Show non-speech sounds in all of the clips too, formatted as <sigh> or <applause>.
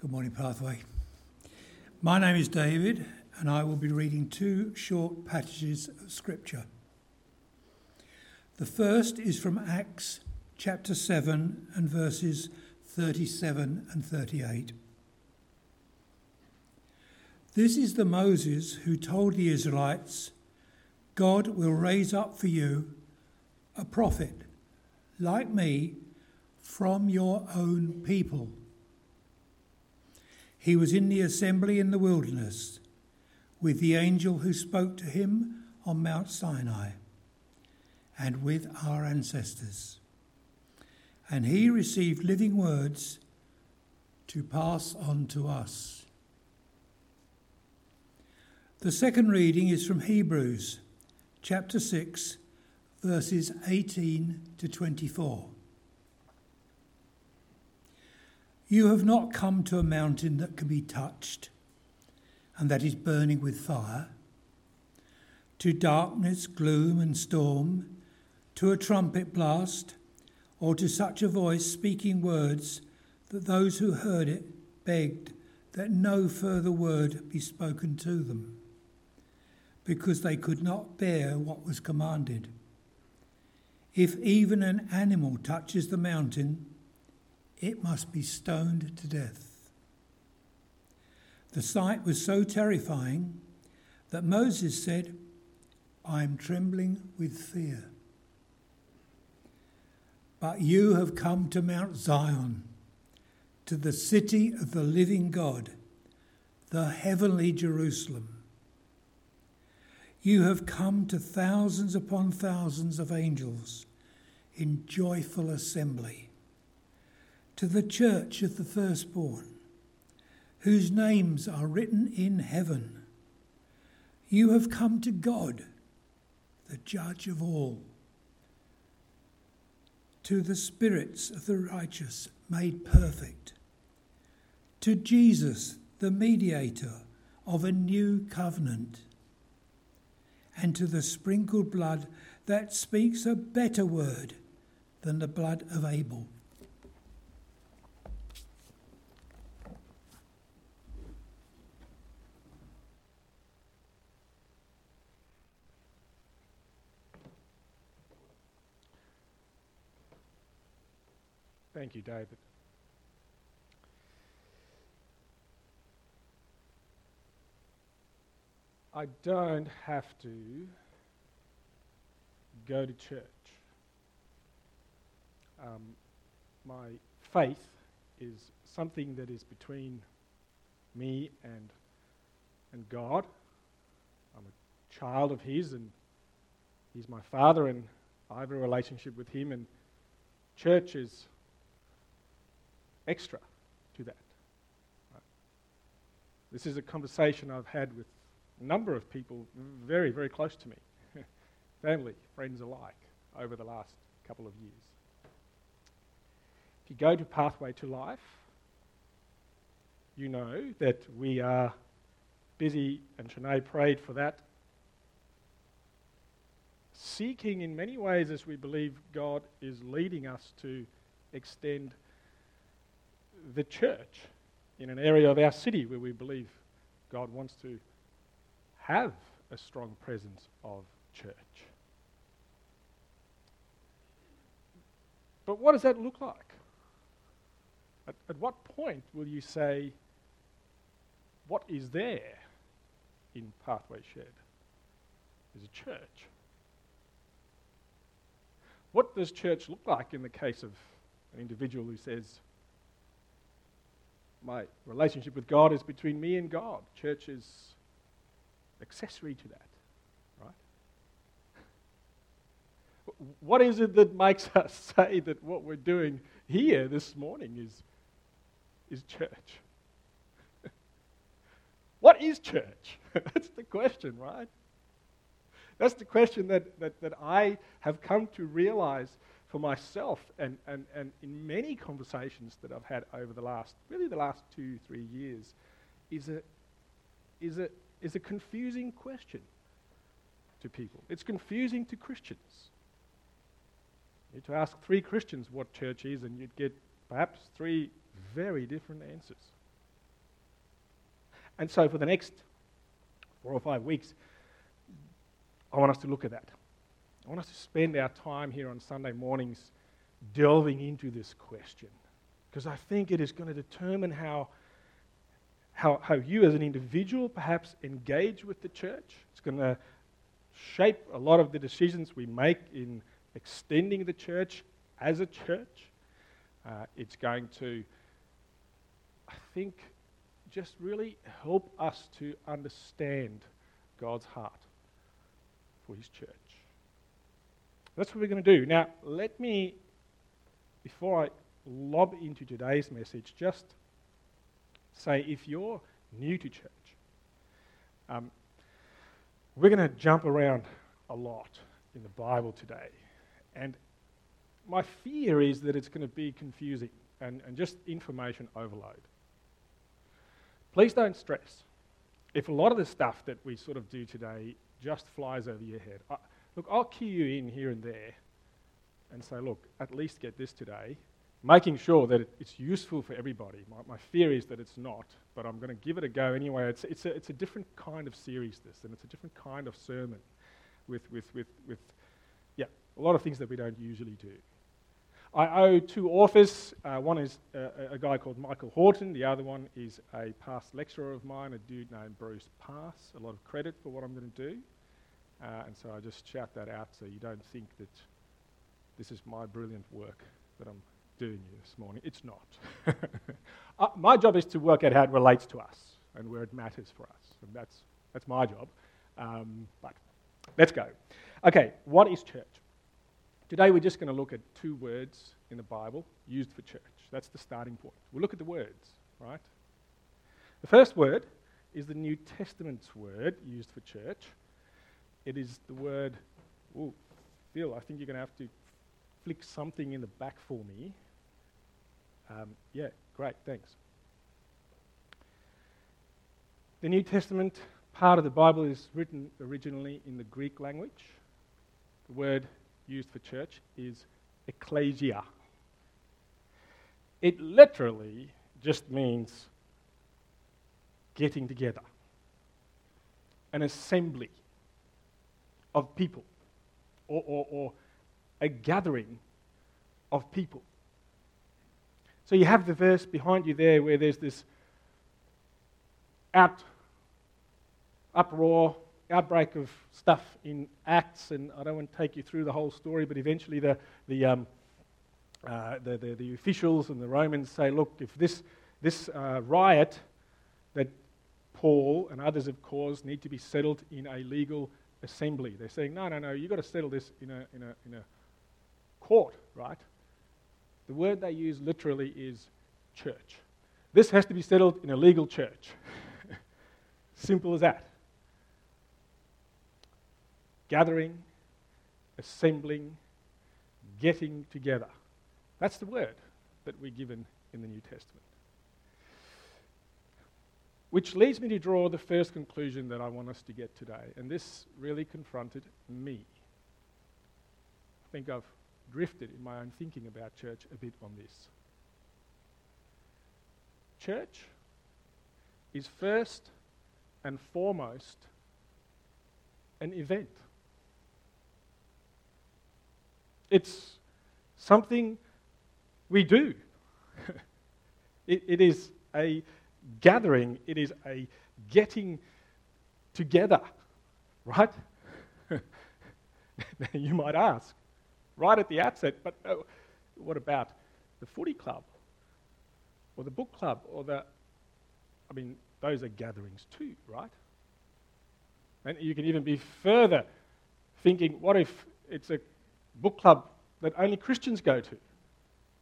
Good morning, Pathway. My name is David, and I will be reading two short passages of Scripture. The first is from Acts chapter 7 and verses 37 and 38. This is the Moses who told the Israelites, God will raise up for you a prophet like me from your own people. He was in the assembly in the wilderness with the angel who spoke to him on Mount Sinai and with our ancestors. And he received living words to pass on to us. The second reading is from Hebrews chapter 6, verses 18 to 24. You have not come to a mountain that can be touched and that is burning with fire, to darkness, gloom, and storm, to a trumpet blast, or to such a voice speaking words that those who heard it begged that no further word be spoken to them, because they could not bear what was commanded. If even an animal touches the mountain, it must be stoned to death. The sight was so terrifying that Moses said, I am trembling with fear. But you have come to Mount Zion, to the city of the living God, the heavenly Jerusalem. You have come to thousands upon thousands of angels in joyful assembly to the church of the firstborn, whose names are written in heaven. You have come to God, the judge of all, to the spirits of the righteous made perfect, to Jesus, the mediator of a new covenant, and to the sprinkled blood that speaks a better word than the blood of Abel. Thank you, David. I don't have to go to church. Um, my faith is something that is between me and, and God. I'm a child of His, and He's my Father, and I have a relationship with Him, and church is extra to that. Right? This is a conversation I've had with a number of people very, very close to me, <laughs> family, friends alike, over the last couple of years. If you go to Pathway to Life, you know that we are busy, and Shanae prayed for that, seeking in many ways as we believe God is leading us to extend the church in an area of our city where we believe God wants to have a strong presence of church. But what does that look like? At, at what point will you say, what is there in Pathway Shed? Is a church. What does church look like in the case of an individual who says, my relationship with God is between me and God. Church is accessory to that, right? <laughs> What is it that makes <laughs> us say that what we're doing here this morning is, is church? <laughs> what is church? That's the question, right? That's the question that, that, that I have come to realize for myself and, and, and in many conversations that I've had over the last, really the last two, three years, is a, is a, is a confusing question to people. It's confusing to Christians. You to ask three Christians what church is, and you'd get perhaps three very different answers. And so for the next four or five weeks, I want us to look at that. I want us to spend our time here on Sunday mornings delving into this question because I think it is going to determine how, how, how you as an individual perhaps engage with the church. It's going to shape a lot of the decisions we make in extending the church as a church. Uh, it's going to, I think, just really help us to understand God's heart for His church. That's what we're going to do. Now, let me, before I lob into today's message, just say if you're new to church, um, we're going to jump around a lot in the Bible today. And my fear is that it's going to be confusing and, and just information overload. Please don't stress. If a lot of the stuff that we sort of do today just flies over your head, I, look, I'll key you in here and there and say, look, at least get this today, making sure that it, it's useful for everybody. My, my, fear is that it's not, but I'm going to give it a go anyway. It's, it's, a, it's a different kind of series, this, and it's a different kind of sermon with, with, with, with yeah, a lot of things that we don't usually do. I owe two authors. Uh, one is uh, a guy called Michael Horton. The other one is a past lecturer of mine, a dude named Bruce Pass. A lot of credit for what I'm going to do. Uh, and so I just shout that out so you don't think that this is my brilliant work that I'm doing you this morning. It's not. <laughs> Uh, my job is to work out how it relates to us and where it matters for us. And that's, that's my job. Um, but let's go. Okay, what is church? Today we're just going to look at two words in the Bible used for church. That's the starting point. We'll look at the words, right? The first word is the New Testament's word used for church. It is the word, ooh, Phil, I think you're going to have to flick something in the back for me. Um, yeah, great, thanks. The New Testament part of the Bible is written originally in the Greek language. The word used for church is ecclesia. It literally just means getting together, an assembly of people, or, or, or a gathering of people. So you have the verse behind you there where there's this out, uproar, outbreak of stuff in Acts, and I don't want to take you through the whole story, but eventually the, the, um, uh, the, the, the, officials and the Romans say, look, if this, this uh, riot that Paul and others have caused need to be settled in a legal assembly. They're saying, no, no, no, you've got to settle this in a, in a, in a court, right? The word they use literally is church. This has to be settled in a legal church. <laughs> Simple as that gathering, assembling, getting together. That's the word that we're given in the New Testament. Which leads me to draw the first conclusion that I want us to get today, and this really confronted me. I think I've drifted in my own thinking about church a bit on this. Church is first and foremost an event. It's something we do. <laughs> it, it is a gathering, it is a getting together, right? <laughs> you might ask, right at the outset, but uh, what about the footy club or the book club or the. I mean, those are gatherings too, right? And you can even be further thinking, what if it's a book club that only Christians go to.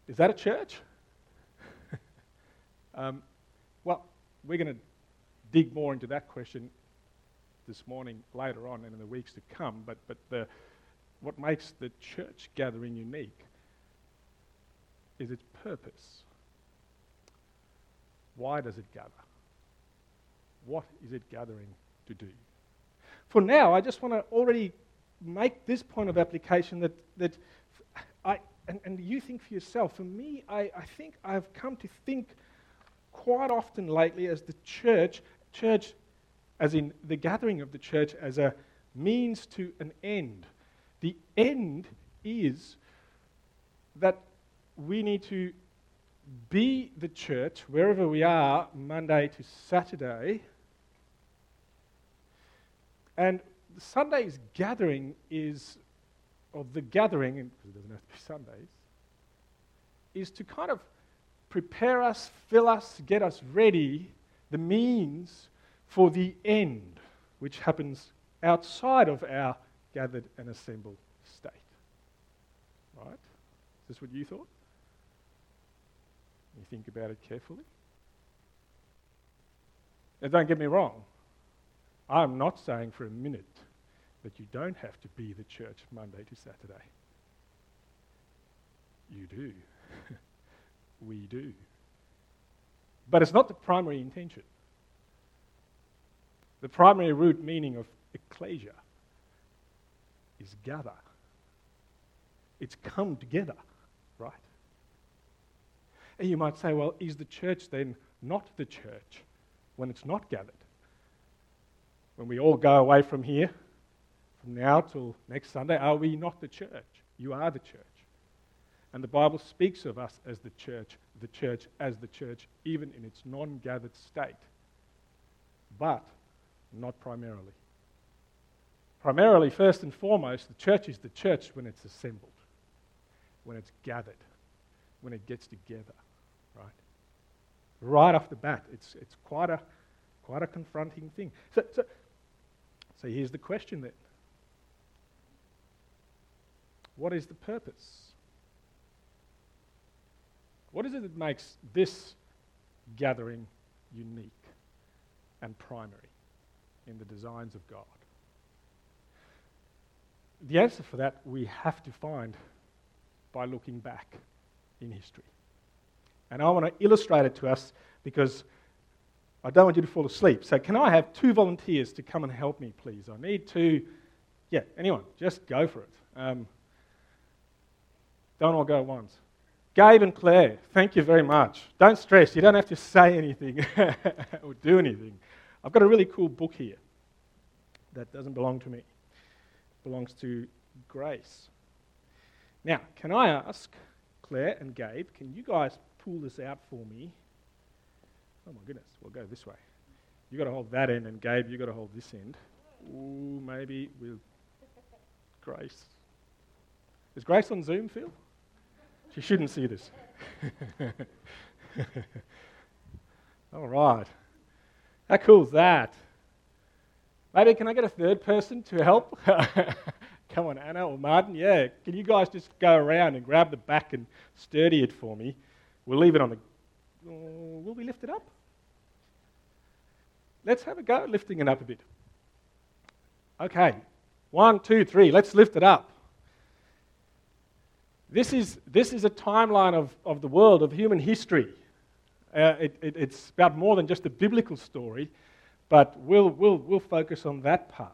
Is that a church? <laughs> um, we're going to dig more into that question this morning, later on, and in the weeks to come. But, but the, what makes the church gathering unique is its purpose. Why does it gather? What is it gathering to do? For now, I just want to already make this point of application that, that I, and, and you think for yourself, for me, I, I think I've come to think quite often lately as the church, church, as in the gathering of the church, as a means to an end. The end is that we need to be the church wherever we are, Monday to Saturday. And Sunday's gathering is, or the gathering, because it doesn't have to be Sundays, is to kind of prepare us, fill us, get us ready, the means for the end, which happens outside of our gathered and assembled state. Right? Is this what you thought? You think about it carefully? Now, don't get me wrong. I'm not saying for a minute that you don't have to be the church Monday to Saturday. You do. <laughs> we do. But it's not the primary intention. The primary root meaning of ecclesia is gather. It's come together, right? And you might say, well, is the church then not the church when it's not gathered? When we all go away from here, from now till next Sunday, are we not the church? You are the church. And the Bible speaks of us as the church, the church as the church, even in its non gathered state. But not primarily. Primarily, first and foremost, the church is the church when it's assembled, when it's gathered, when it gets together right? Right off the bat, it's, it's quite, a, quite a confronting thing. So, so, so here's the question then What is the purpose? What is it that makes this gathering unique and primary in the designs of God? The answer for that we have to find by looking back in history. And I want to illustrate it to us because I don't want you to fall asleep. So, can I have two volunteers to come and help me, please? I need to, yeah, anyone, just go for it. Um, don't all go at once. Gabe and Claire, thank you very much. Don't stress, you don't have to say anything <laughs> or do anything. I've got a really cool book here that doesn't belong to me, it belongs to Grace. Now, can I ask Claire and Gabe, can you guys pull this out for me. Oh my goodness, we'll go this way. You've got to hold that end, and Gabe, you've got to hold this end. Ooh, maybe with Grace. Is Grace on Zoom, Phil? She shouldn't see this. <laughs> All right. How cool is that? Maybe can I get a third person to help? <laughs> Come on, Anna or Martin. Yeah, can you guys just go around and grab the back and sturdy it for me? We'll leave it on the. Oh, will we lift it up? Let's have a go lifting it up a bit. Okay, one, two, three. Let's lift it up. This is, this is a timeline of, of the world, of human history. Uh, it, it, it's about more than just a biblical story, but we'll, we'll, we'll focus on that part.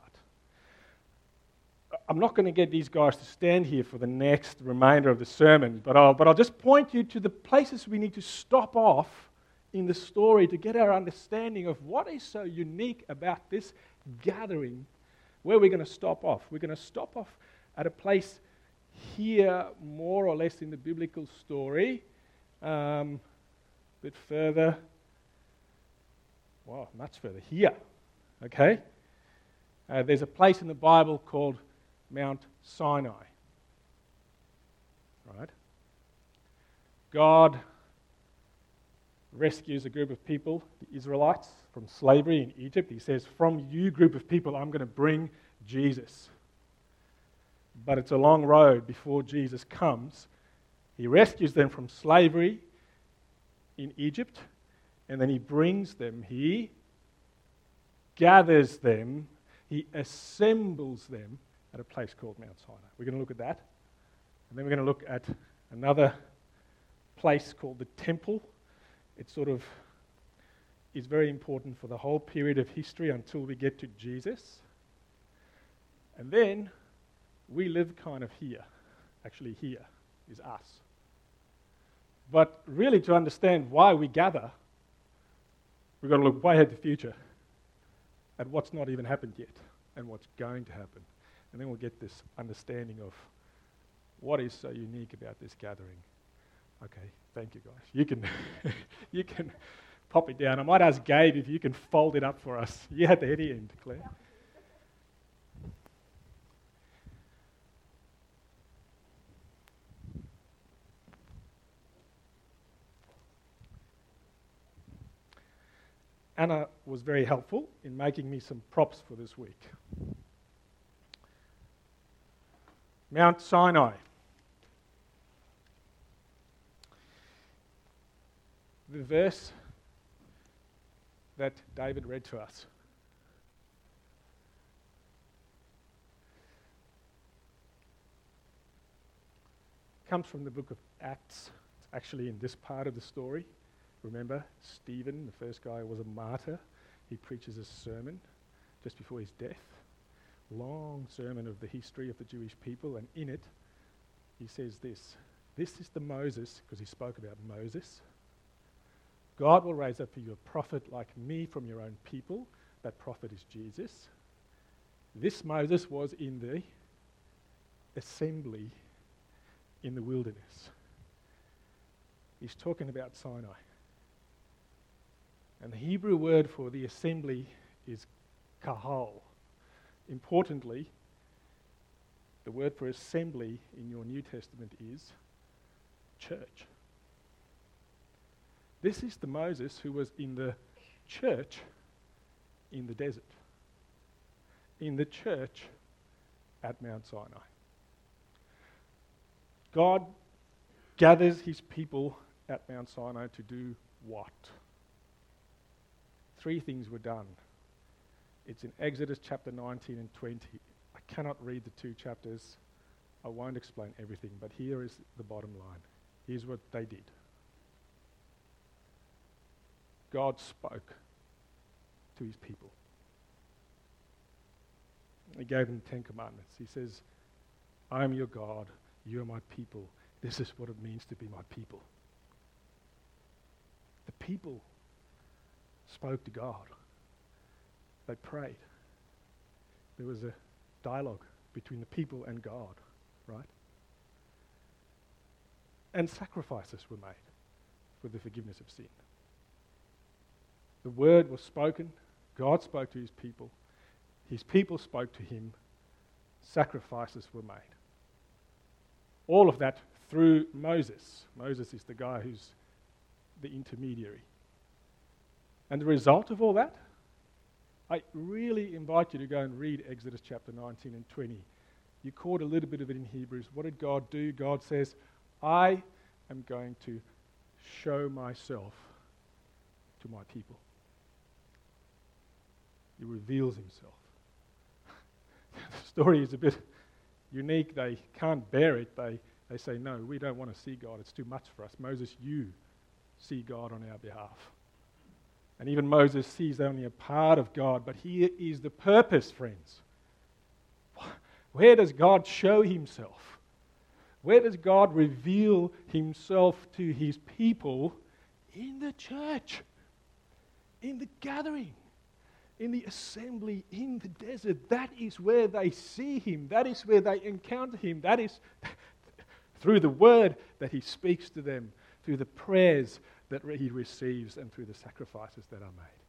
I'm not going to get these guys to stand here for the next remainder of the sermon, but I'll, but I'll just point you to the places we need to stop off in the story to get our understanding of what is so unique about this gathering. Where we're going to stop off. We're going to stop off at a place here, more or less in the biblical story. Um, a bit further. Wow, much further. Here. Okay? Uh, there's a place in the Bible called Mount Sinai. Right? God rescues a group of people, the Israelites, from slavery in Egypt. He says, From you, group of people, I'm going to bring Jesus. But it's a long road before Jesus comes. He rescues them from slavery in Egypt, and then he brings them, he gathers them, he assembles them at a place called Mount Sinai. We're going to look at that. And then we're going to look at another place called the temple. It sort of is very important for the whole period of history until we get to Jesus. And then we live kind of here. Actually, here is us. But really, to understand why we gather, we've got to look way ahead to the future at what's not even happened yet and what's going to happen. And then we'll get this understanding of what is so unique about this gathering. Okay, thank you guys. You can, <laughs> you can pop it down. I might ask Gabe if you can fold it up for us. You had the heady end, Claire. Anna was very helpful in making me some props for this week. Mount Sinai. The verse that David read to us. comes from the book of Acts. It's actually in this part of the story. Remember, Stephen, the first guy, was a martyr. He preaches a sermon just before his death. Long sermon of the history of the Jewish people, and in it, he says this This is the Moses, because he spoke about Moses. God will raise up for you a prophet like me from your own people. That prophet is Jesus. This Moses was in the assembly in the wilderness. He's talking about Sinai. And the Hebrew word for the assembly is kahal. Importantly, the word for assembly in your New Testament is church. This is the Moses who was in the church in the desert, in the church at Mount Sinai. God gathers his people at Mount Sinai to do what? Three things were done. It's in Exodus chapter 19 and 20. I cannot read the two chapters. I won't explain everything, but here is the bottom line. Here's what they did God spoke to his people. He gave them the Ten Commandments. He says, I am your God, you are my people. This is what it means to be my people. The people spoke to God. They prayed. There was a dialogue between the people and God, right? And sacrifices were made for the forgiveness of sin. The word was spoken, God spoke to his people, his people spoke to him, sacrifices were made. All of that through Moses. Moses is the guy who's the intermediary. And the result of all that, I really invite you to go and read Exodus chapter 19 and 20. You caught a little bit of it in Hebrews. What did God do? God says, I am going to show myself to my people. He reveals himself. <laughs> the story is a bit unique. They can't bear it. They, they say, No, we don't want to see God. It's too much for us. Moses, you see God on our behalf. And even Moses sees only a part of God, but here is the purpose, friends. Where does God show himself? Where does God reveal himself to his people? In the church, in the gathering, in the assembly, in the desert. That is where they see him. That is where they encounter him. That is <laughs> through the word that he speaks to them, through the prayers that he receives and through the sacrifices that are made.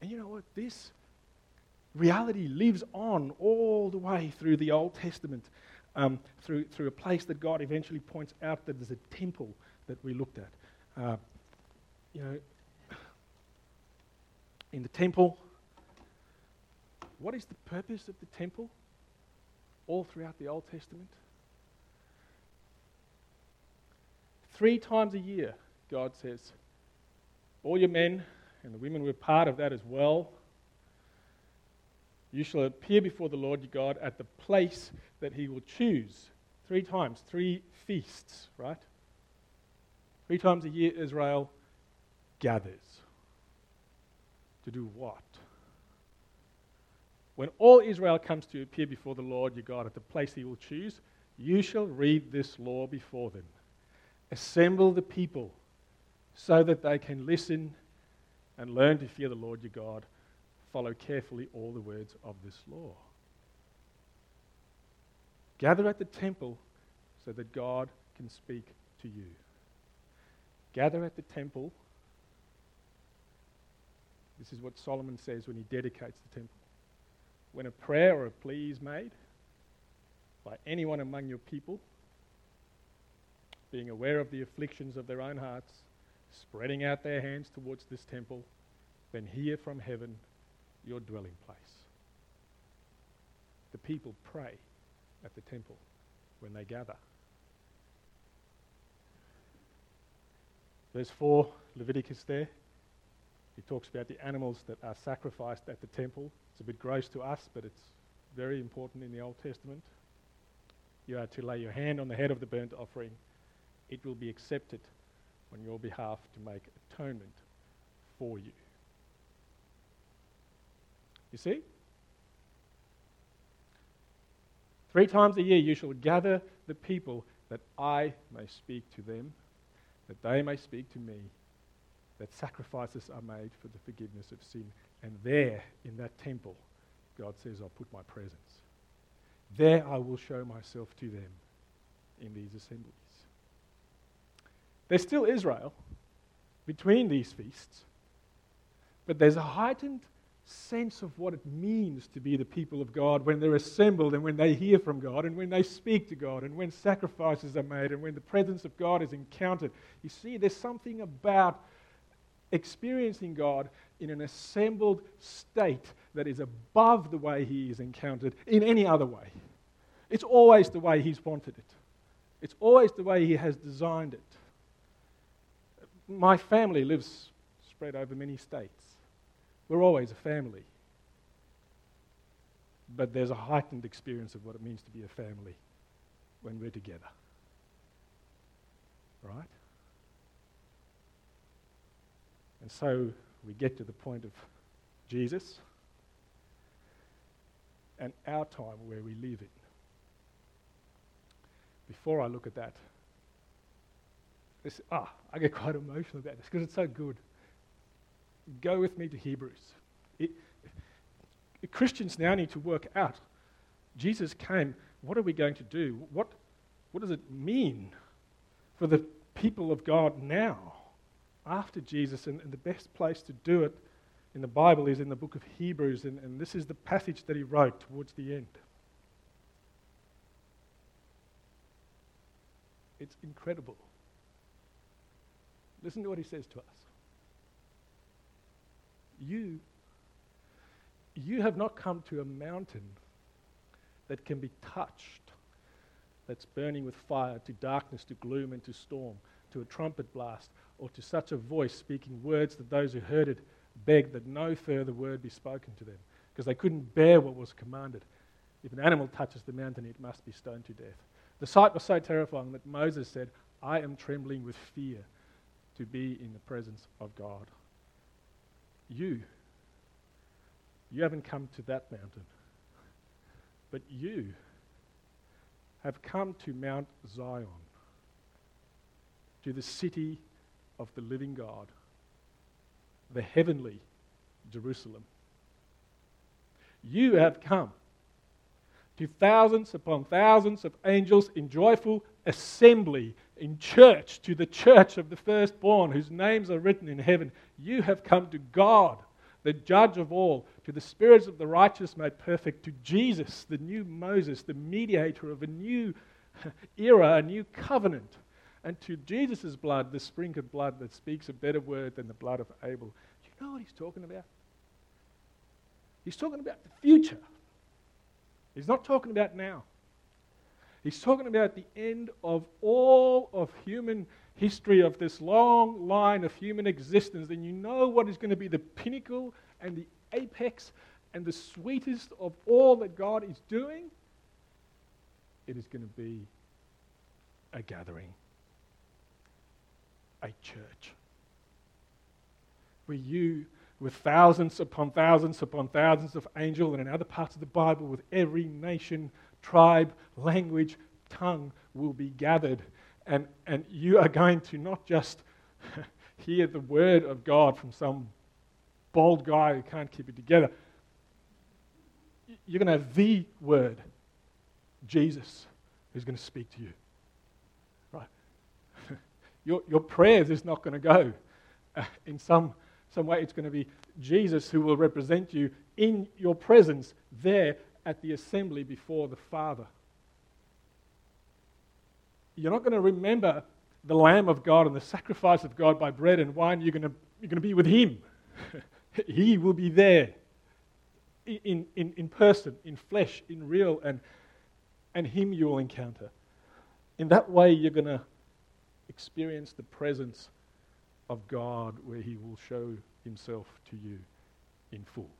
And you know what? This reality lives on all the way through the Old Testament, um, through, through a place that God eventually points out that there's a temple that we looked at. Uh, you know, in the temple, what is the purpose of the temple all throughout the Old Testament? Three times a year, God says, all your men and the women were part of that as well. You shall appear before the Lord your God at the place that he will choose. Three times, three feasts, right? Three times a year, Israel gathers. To do what? When all Israel comes to appear before the Lord your God at the place he will choose, you shall read this law before them. Assemble the people so that they can listen and learn to fear the Lord your God follow carefully all the words of this law. Gather at the temple so that God can speak to you. Gather at the temple. This is what Solomon says when he dedicates the temple. When a prayer or a plea is made by anyone among your people, being aware of the afflictions of their own hearts, spreading out their hands towards this temple, then hear from heaven your dwelling place. The people pray at the temple when they gather. Verse 4, Leviticus there. He talks about the animals that are sacrificed at the temple. It's a bit gross to us, but it's very important in the Old Testament. You are to lay your hand on the head of the burnt offering. It will be accepted on your behalf to make atonement for you. You see? Three times a year you shall gather the people that I may speak to them, that they may speak to me, that sacrifices are made for the forgiveness of sin. And there, in that temple, God says, I'll put my presence. There I will show myself to them in these assemblies. There's still Israel between these feasts, but there's a heightened sense of what it means to be the people of God when they're assembled and when they hear from God and when they speak to God and when sacrifices are made and when the presence of God is encountered. You see, there's something about experiencing God in an assembled state that is above the way He is encountered in any other way. It's always the way He's wanted it, it's always the way He has designed it. My family lives spread over many states. We're always a family. But there's a heightened experience of what it means to be a family when we're together. Right? And so we get to the point of Jesus and our time where we live in. Before I look at that, this, ah, I get quite emotional about this because it's so good go with me to Hebrews. It, Christians now need to work out Jesus came, what are we going to do? What, what does it mean for the people of God now after Jesus? And, and the best place to do it in the Bible is in the book of Hebrews, and, and this is the passage that he wrote towards the end. It's incredible. Listen to what he says to us you, you have not come to a mountain that can be touched, that's burning with fire, to darkness, to gloom, and to storm, to a trumpet blast, or to such a voice speaking words that those who heard it begged that no further word be spoken to them, because they couldn't bear what was commanded. If an animal touches the mountain, it must be stoned to death. The sight was so terrifying that Moses said, I am trembling with fear to be in the presence of God. You, you haven't come to that mountain, but you have come to Mount Zion, to the city of the living God, the heavenly Jerusalem. You have come to thousands upon thousands of angels in joyful assembly in church to the church of the firstborn whose names are written in heaven. You have come to God, the judge of all, to the spirits of the righteous made perfect, to Jesus, the new Moses, the mediator of a new era, a new covenant, and to Jesus' blood, the sprinkled blood that speaks a better word than the blood of Abel. Do you know what he's talking about? He's talking about the future. He's not talking about now. He's talking about the end of all of human history, of this long line of human existence. And you know what is going to be the pinnacle and the apex and the sweetest of all that God is doing? It is going to be a gathering, a church, where you with thousands upon thousands upon thousands of angels, and in other parts of the Bible, with every nation, tribe, language, tongue will be gathered. And, and you are going to not just <laughs> hear the word of God from some bald guy who can't keep it together. You're going to have the word, Jesus, who's going to speak to you. Right? <laughs> your, your prayers is not going to go <laughs> in some, some way. It's going to be Jesus who will represent you in your presence there at the assembly before the Father. You're not going to remember the Lamb of God and the sacrifice of God by bread and wine. You're going to, you're going to be with Him. <laughs> he will be there in, in, in person, in flesh, in real, and, and Him you will encounter. In that way, you're going to experience the presence of God where He will show Himself to you in full.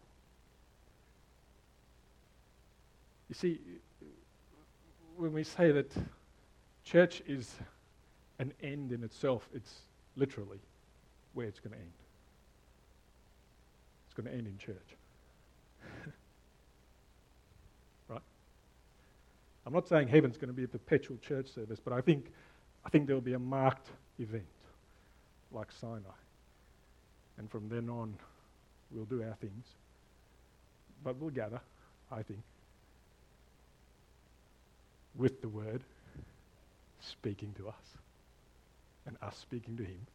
You see, when we say that church is an end in itself, it's literally where it's going to end. It's going to end in church. <laughs> right? I'm not saying heaven's going to be a perpetual church service, but I think, I think there will be a marked event like Sinai. And from then on, we'll do our things. But we'll gather, I think with the word speaking to us and us speaking to him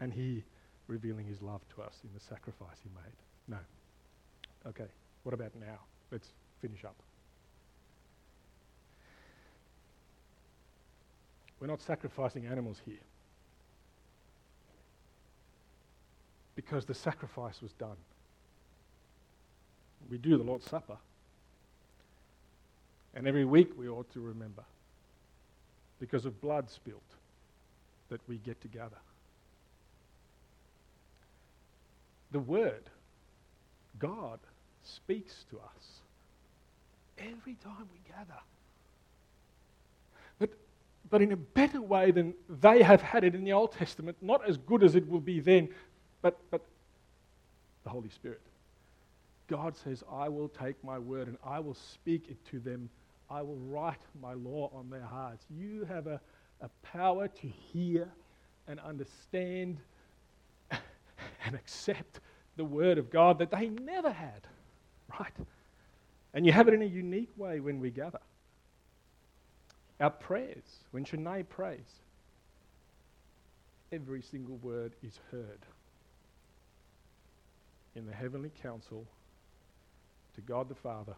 and he revealing his love to us in the sacrifice he made. No. Okay, what about now? Let's finish up. We're not sacrificing animals here because the sacrifice was done. We do the Lord's Supper and every week we ought to remember because of blood spilt that we get together. The Word, God, speaks to us every time we gather. But, but in a better way than they have had it in the Old Testament, not as good as it will be then, but, but the Holy Spirit. God says, I will take my word and I will speak it to them I will write my law on their hearts. You have a, a power to hear and understand <laughs> and accept the word of God that they never had, right? And you have it in a unique way when we gather. Our prayers, when Shanae prays, every single word is heard in the heavenly council to God the Father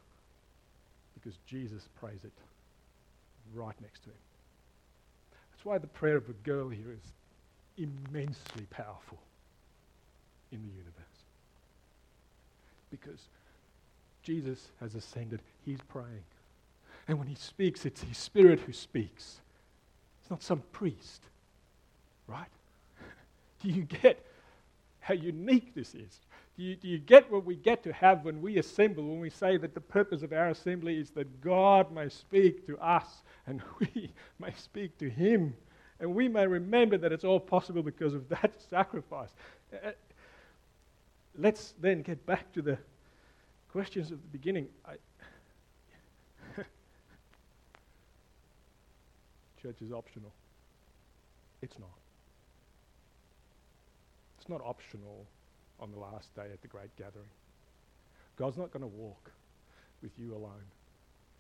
because Jesus prays it right next to him. That's why the prayer of a girl here is immensely powerful in the universe. Because Jesus has ascended, he's praying. And when he speaks, it's his spirit who speaks. It's not some priest, right? <laughs> Do you get how unique this is? Do you, do you get what we get to have when we assemble, when we say that the purpose of our assembly is that God may speak to us and <laughs> we may speak to Him? And we may remember that it's all possible because of that <laughs> sacrifice. Uh, let's then get back to the questions of the beginning. I, <laughs> Church is optional. It's not. It's not optional on the last day at the great gathering. God's not going to walk with you alone.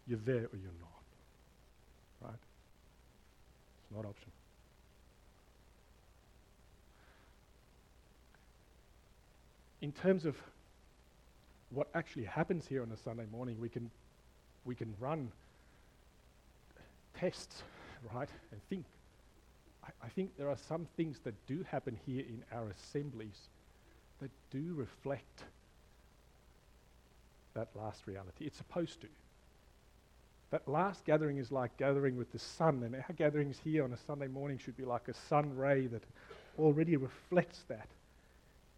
You're there or you're not. Right? It's not optional. In terms of what actually happens here on a Sunday morning, we can, we can run tests, <laughs> right, and think. I, I think there are some things that do happen here in our assemblies that do reflect that last reality. It's supposed to. That last gathering is like gathering with the sun, and our gatherings here on a Sunday morning should be like a sun ray that already reflects that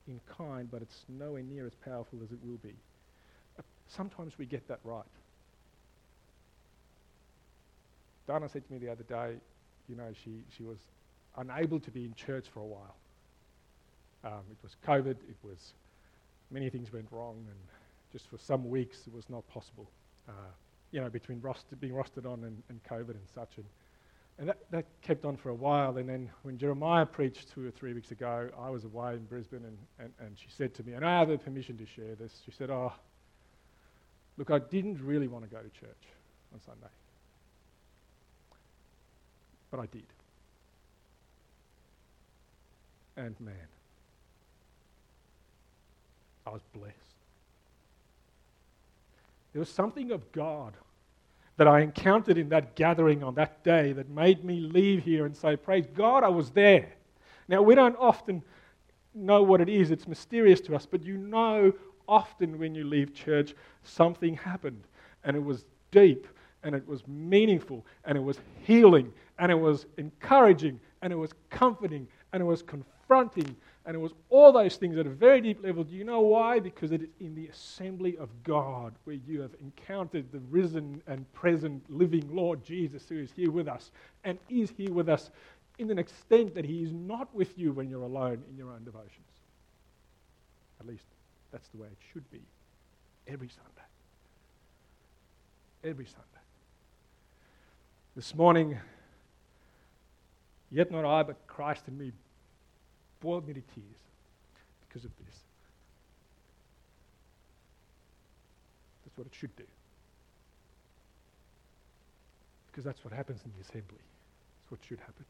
in kind, but it's nowhere near as powerful as it will be. Sometimes we get that right. Dana said to me the other day, you know, she, she was unable to be in church for a while. Um, it was COVID, it was many things went wrong, and just for some weeks it was not possible. Uh, you know, between roster, being rostered on and, and, COVID and such. And And that, that kept on for a while. And then when Jeremiah preached two or three weeks ago, I was away in Brisbane and, and, and she said to me, and I have the permission to share this, she said, Oh, look, I didn't really want to go to church on Sunday. But I did. And man, I was blessed. There was something of God that I encountered in that gathering on that day that made me leave here and say, Praise God, I was there. Now, we don't often know what it is, it's mysterious to us, but you know often when you leave church, something happened. And it was deep, and it was meaningful, and it was healing, and it was encouraging, and it was comforting, and it was confronting, and it was all those things at a very deep level. Do you know why? Because it is in the assembly of God where you have encountered the risen and present living Lord Jesus who is here with us and is here with us in an extent that he is not with you when you're alone in your own devotions. At least that's the way it should be every Sunday. Every Sunday. This morning, yet not I, but Christ in me boiled me to tears because of this. That's what it should do. Because that's what happens in the assembly. That's what should happen.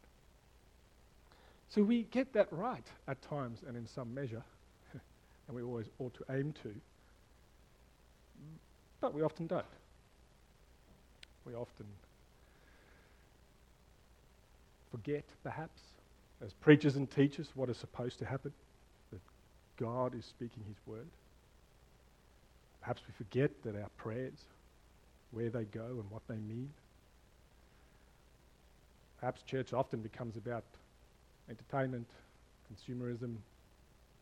So we get that right at times and in some measure, <laughs> and we always ought to aim to, but we often don't. We often forget, perhaps, as preachers and teachers what is supposed to happen that God is speaking His word. Perhaps we forget that our prayers, where they go and what they mean. Perhaps church often becomes about entertainment, consumerism.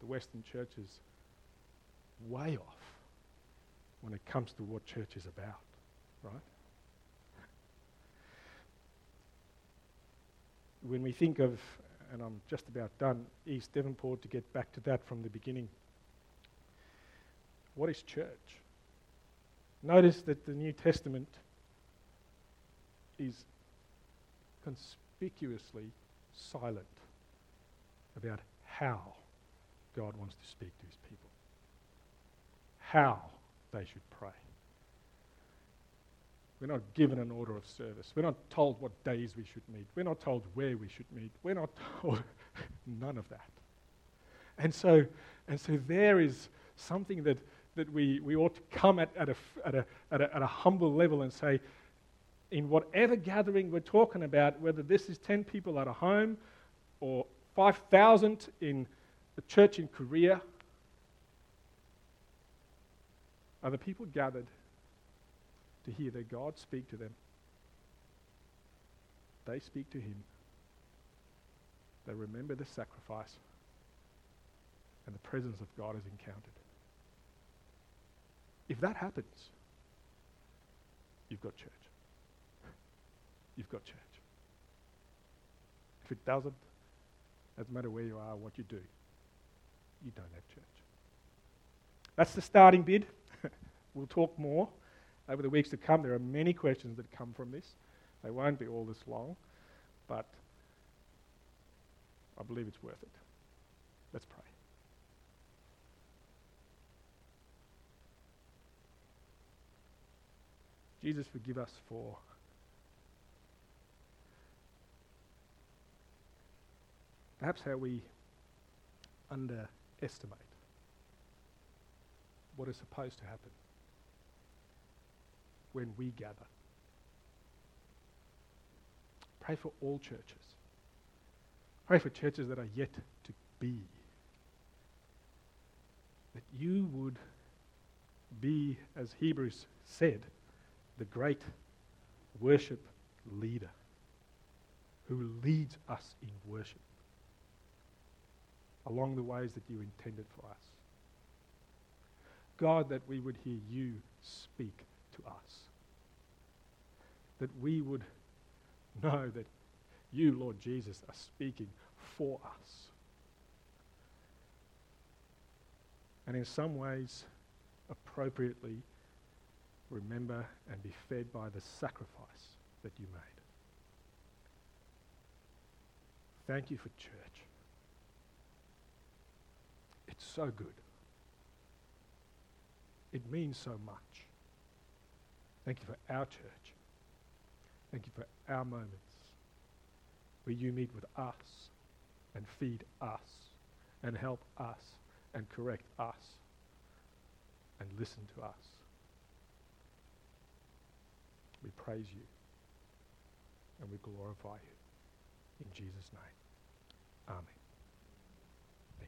The Western church is way off when it comes to what church is about, right? When we think of and I'm just about done, East Devonport, to get back to that from the beginning. What is church? Notice that the New Testament is conspicuously silent about how God wants to speak to his people, how they should pray. We're not given an order of service. We're not told what days we should meet. We're not told where we should meet. We're not told <laughs> none of that. And so, and so there is something that, that we, we ought to come at, at, a, at, a, at, a, at a humble level and say, in whatever gathering we're talking about, whether this is 10 people at a home or 5,000 in a church in Korea, are the people gathered to hear their God speak to them. They speak to Him. They remember the sacrifice, and the presence of God is encountered. If that happens, you've got church. <laughs> You've got church. If it doesn't, doesn't matter where you are, what you do, you don't have church. That's the starting bid. <laughs> we'll talk more over the weeks to come, there are many questions that come from this. They won't be all this long, but I believe it's worth it. Let's pray. Jesus, forgive us for perhaps how we underestimate what is supposed to happen when we gather. Pray for all churches. Pray for churches that are yet to be. That you would be, as Hebrews said, the great worship leader who leads us in worship along the ways that you intended for us. God, that we would hear you speak to us. That we would know that you, Lord Jesus, are speaking for us. And in some ways, appropriately remember and be fed by the sacrifice that you made. thank you for church. It's so good. It means so much. Thank you for our church. Thank you for our moments where you meet with us and feed us and help us and correct us and listen to us. We praise you and we glorify you. In Jesus' name. Amen.